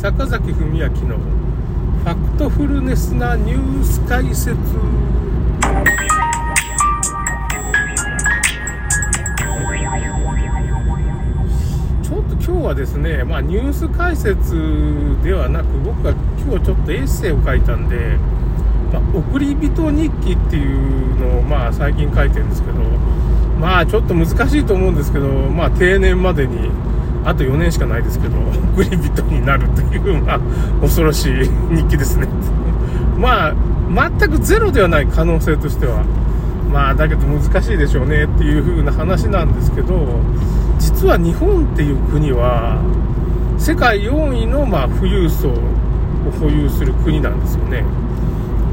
坂崎文明のファクトフルネスなニュース解説。ちょっと今日はですね、まあ、ニュース解説ではなく僕は今日ちょっとエッセイを書いたんで、まあ、送り人日記っていうのをまあ最近書いてるんですけどまあちょっと難しいと思うんですけど、まあ、定年までにあと4年しかないですけど、送り人になるという、まあ、恐ろしい日記ですね。まあ、全くゼロではない可能性としては。まあ、だけど難しいでしょうねっていう風な話なんですけど、実は日本っていう国は、世界4位の、ま、富裕層を保有する国なんですよね。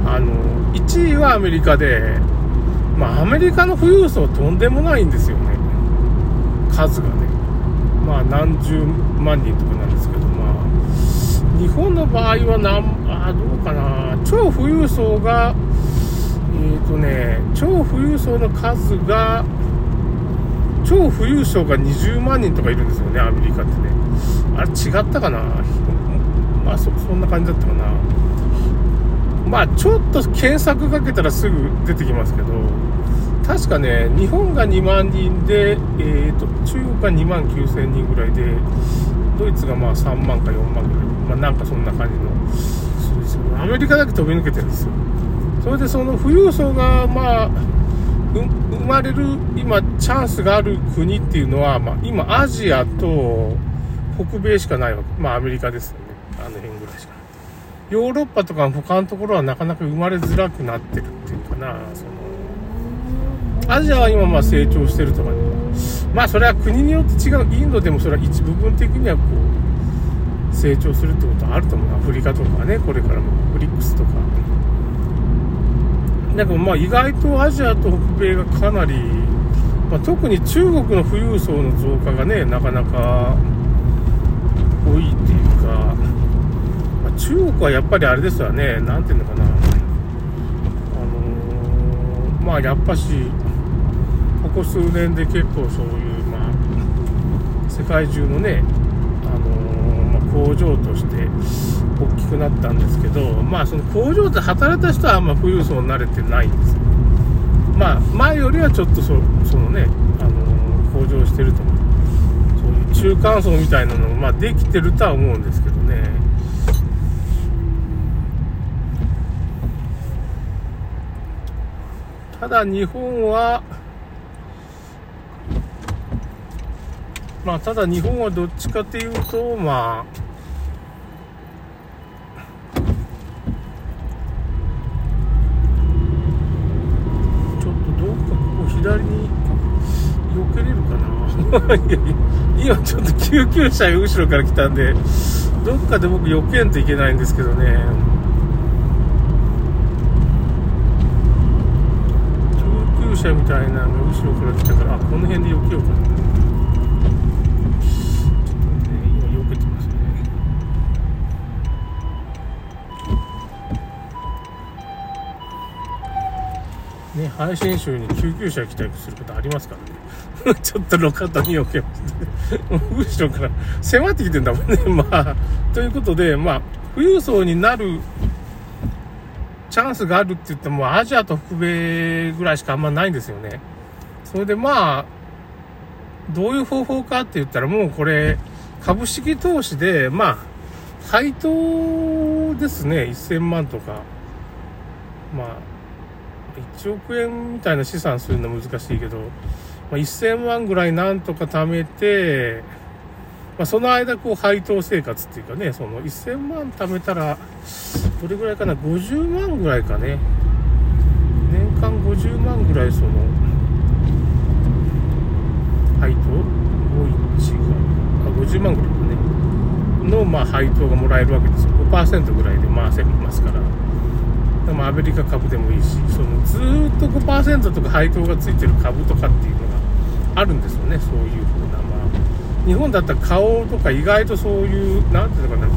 あの、1位はアメリカで、まあ、アメリカの富裕層とんでもないんですよね。数が。まあ何十万人とかなんですけど、まあ、日本の場合は何、あどうかな、超富裕層が、え、ー、とね、超富裕層の数が、超富裕層が20万人とかいるんですよね、アメリカってね。あれ違ったかなまあそ、そんな感じだったかな。まあ、ちょっと検索かけたらすぐ出てきますけど、確かね、日本が2万人で、えーと、中国が2万9000人ぐらいで、ドイツがまあ3万か4万ぐらい、まあ、なんかそんな感じの数字アメリカだけ飛び抜けてるんですよ。それでその富裕層が、まあ、生まれる今、チャンスがある国っていうのは、まあ、今、アジアと北米しかないわけ。まあ、アメリカですよね。あの辺ぐらいしか。ヨーロッパとか他のところはなかなか生まれづらくなってるっていうかな、そのアジアは今まあ成長してるとかね。まあそれは国によって違う。インドでもそれは一部分的にはこう、成長するってことはあると思う。アフリカとかね、これからも。ブリックスとか。だけどまあ意外とアジアと北米がかなり、まあ、特に中国の富裕層の増加がね、なかなか多いっていうか、まあ、中国はやっぱりあれですよね、なんていうのかな。まあやっぱし、ここ数年で結構そういう、まあ、世界中のね、あの、まあ、工場として大きくなったんですけど、まあ、その工場で働いた人はあんま富裕層に慣れてないんですよ。まあ、前よりはちょっとそのね、あの、向上してると思う。そういう中間層みたいなのが、まあ、できてるとは思うんですけどね。ただ日本は、まあ、ただ日本はどっちかというと、まあ、ちょっとどうかここ左に避けれるかな 今ちょっと救急車が後ろから来たんで、どっかで僕避けんといけないんですけどね。救急車みたいなのが後ろから来たから、あ、この辺で避けようかな。ね、配信集に救急車来たりすることありますからね。ちょっと路肩に置けました。後ろから迫ってきてんだもんね。まあ、ということで、まあ、富裕層になるチャンスがあるって言っても、アジアと北米ぐらいしかあんまないんですよね。それでまあ、どういう方法かって言ったら、もうこれ、株式投資で、まあ、配当ですね、1000万とか。まあ、1億円みたいな資産するの難しいけど、まあ、1000万ぐらいなんとか貯めて、まあ、その間こう配当生活っていうかね、その1000万貯めたら、どれぐらいかな、50万ぐらいかね。年間50万ぐらいその、配当 ?51 が、あ、50万ぐらいかね。の、まあ、配当がもらえるわけですよ。5%ぐらいで回せますから。でもアメリカ株でもいいし、そのずっと5%とか配当がついてる株とかっていうのがあるんですよね、そういう。日本だったら買おうとか意外とそういう、なんていうのかな、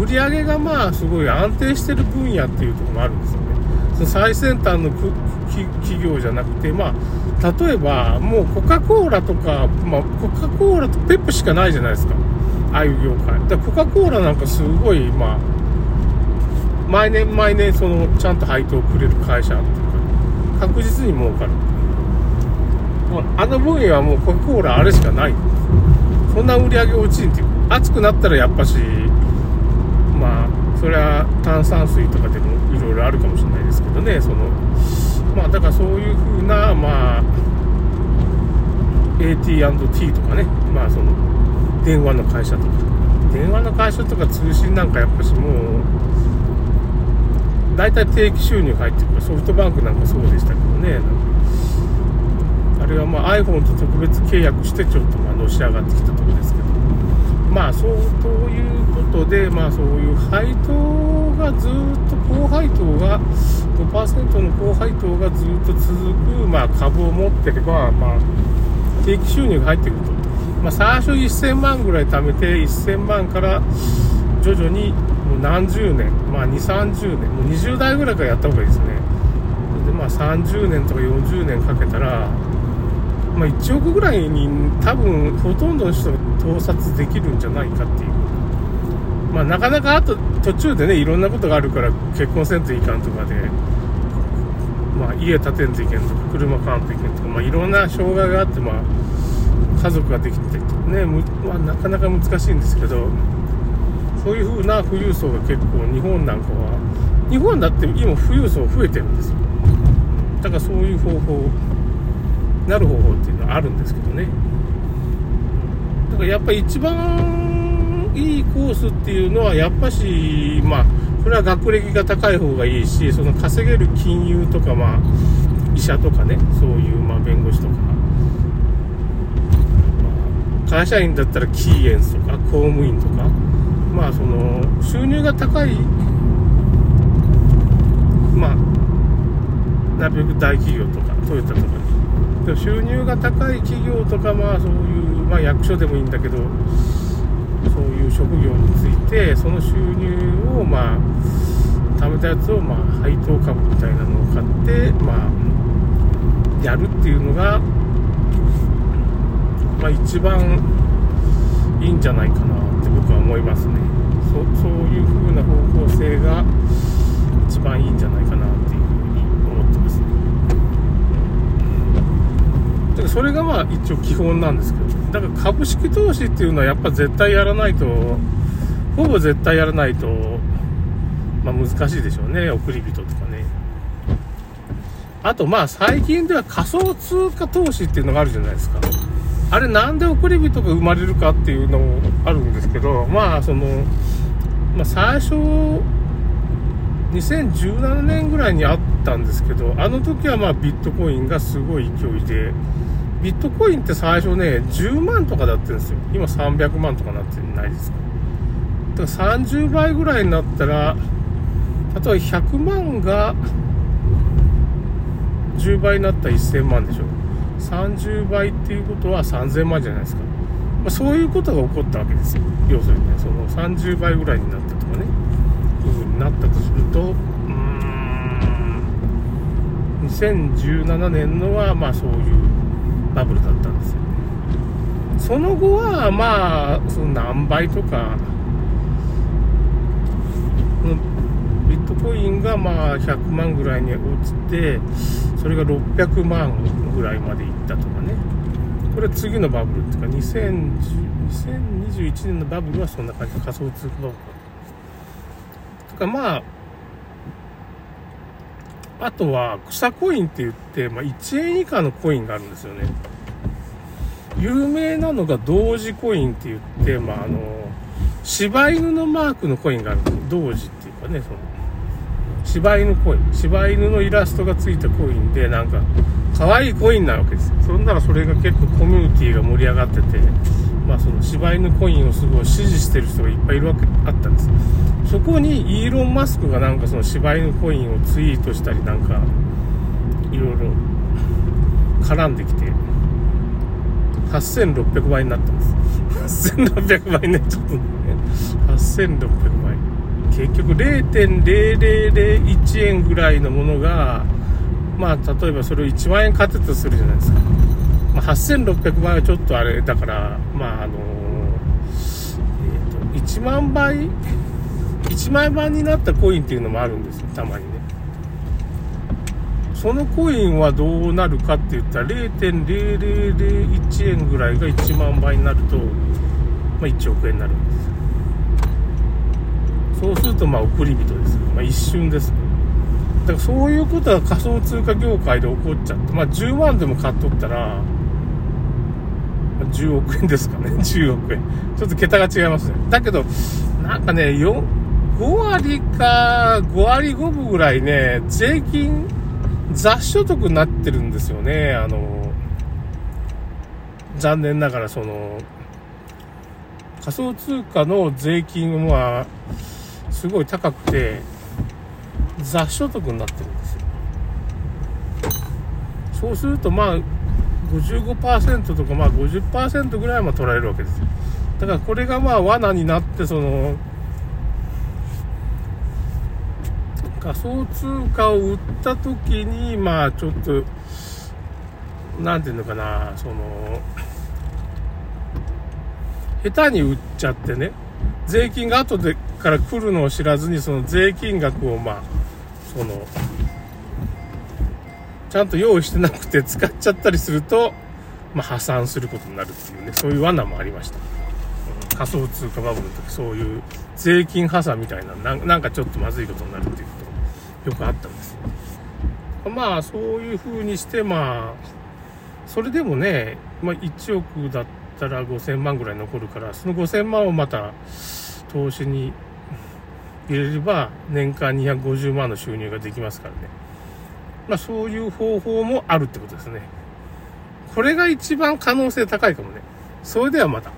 売り上げがまあすごい安定してる分野っていうとこもあるんですよね。その最先端の企業じゃなくて、まあ、例えばもうコカ・コーラとか、まあ、コカ・コーラとペップしかないじゃないですか。ああいう業界。だからコカ・コーラなんかすごい、まあ、毎年毎年そのちゃんと配当をくれる会社っていうか、確実に儲かる。あの分野はもうコカ・コーラあれしかない。そんな売り上げ落ちんっていう。暑くなったらやっぱし、まあ、それは炭酸水とかでもいろいろあるかもしれないですけどね、その、まあだからそういうふうな、まあ、AT&T とかね、まあその、電話の会社とか、電話の会社とか通信なんかやっぱしもう、大体定期収入入ってくるソフトバンクなんかそうでしたけどね、あれはまあ iPhone と特別契約してちょっとまあのし上がってきたところですけど、まあそうということで、まあそういう配当がずっと高配当が、5%の高配当がずっと続く、まあ株を持ってれば、まあ定期収入が入ってくると。まあ最初1000万ぐらい貯めて、1000万から徐々にもう何十年、まあ2、30年、もう20代ぐらいからやった方がいいですね。で、まあ30年とか40年かけたら、まあ、1億ぐらいに多分ほとんどの人が盗撮できるんじゃないかっていう。まあ、なかなかあと途中でね、いろんなことがあるから結婚せんといかんとかで、まあ、家建てんといけんとか、車買わんといけんとか、まあ、いろんな障害があって、まあ、家族ができてね、まあ、なかなか難しいんですけど、そういう風な富裕層が結構日本なんかは、日本だって今富裕層増えてるんですよ。だからそういう方法なる方法っていうのはあるんですけどね。だからやっぱり一番いいコースっていうのはやっぱしまあそれは学歴が高い方がいいしその稼げる金融とかまあ医者とかねそういうまあ弁護士とか、まあ、会社員だったらキーエンスとか公務員とか。まあその収入が高いまあなるべく大企業とかトヨタとかに収入が高い企業とか、まあそういう、まあ役所でもいいんだけど、そういう職業について、その収入を、まあ、貯めたやつを、まあ、配当株みたいなのを買って、まあ、やるっていうのが、まあ一番いいんじゃないかなって僕は思いますね。そそういう風な方向性が一番いいんじゃないかなっていうそれがまあ一応基本なんですけど、だから株式投資っていうのはやっぱ絶対やらないと、ほぼ絶対やらないと、まあ難しいでしょうね、送り人とかね。あとまあ最近では仮想通貨投資っていうのがあるじゃないですか。あれなんで送り人が生まれるかっていうのもあるんですけど、まあその、まあ最初、2017年ぐらいにあったんですけど、あの時はまあビットコインがすごい勢いで、ビットコインって最初ね、10万とかだってんですよ。今300万とかなってないですか。だから30倍ぐらいになったら、例えば100万が10倍になったら1000万でしょ。30倍っていうことは3000万じゃないですか。まあ、そういうことが起こったわけですよ。要するにね、その30倍ぐらいになったとかね、いう風になったとすると、うーん、2017年のはまあそういうバブルだったんですよね。その後は、まあ、その何倍とか、ビットコインがまあ100万ぐらいに落ちて、それが600万ぐらいまでいったとかね。これ次のバブルっていうか、2021年のバブルはそんな感じで仮想通貨バブル。とかまあ、あとは草コインって言って、まあ、1円以下のコインがあるんですよね。有名なのが同時コインって言って、まあ、あの、柴犬のマークのコインがあるんですよ同時っていうかね、その、柴犬コイン。柴犬のイラストがついたコインで、なんか、可愛いコインなわけですよ。そんならそれが結構コミュニティが盛り上がってて、まあその柴犬コインをすごい支持してる人がいっぱいいるわけ、あったんです。そこにイーロン・マスクがなんかその柴犬コインをツイートしたりなんか、いろいろ絡んできて、8600倍になったんです。8600倍ね、ちょっとね、8600倍。結局0.0001円ぐらいのものが、まあ、例えばそれを1万円買ってたとするじゃないですか。8600倍はちょっとあれだから、まあ、あのえー、1万倍、1万倍になったコインっていうのもあるんですよ、たまにね。そのコインはどうなるかって言ったら0.0001円ぐらいが1万倍になると、まあ、1億円になるんですそうするとまあ送り人です、まあ、一瞬です。ねだからそういうことが仮想通貨業界で起こっちゃってまあ10万でも買っとったら10億円ですかね 10億円ちょっと桁が違いますねだけどなんかね4、5割か5割5分ぐらいね税金雑所得になってるんですよね。あの、残念ながらその、仮想通貨の税金はすごい高くて、雑所得になってるんですよ。そうするとまあ、55%とかまあ50%ぐらいは取られるわけです。だからこれがまあ罠になって、その、仮想通貨を売った時に、まあちょっと、なんていうのかな、その、下手に売っちゃってね、税金が後でから来るのを知らずに、その税金額をまあ、その、ちゃんと用意してなくて使っちゃったりすると、まあ破産することになるっていうね、そういう罠もありました。仮想通貨バブルの時、そういう税金破産みたいな、なんかちょっとまずいことになるっていうことよくあったんです。まあそういう風にしてまあそれでもね、まあ、1億だったら5000万ぐらい残るからその5000万をまた投資に入れれば年間250万の収入ができますからね。まあそういう方法もあるってことですね。これが一番可能性高いかもね。それではまた。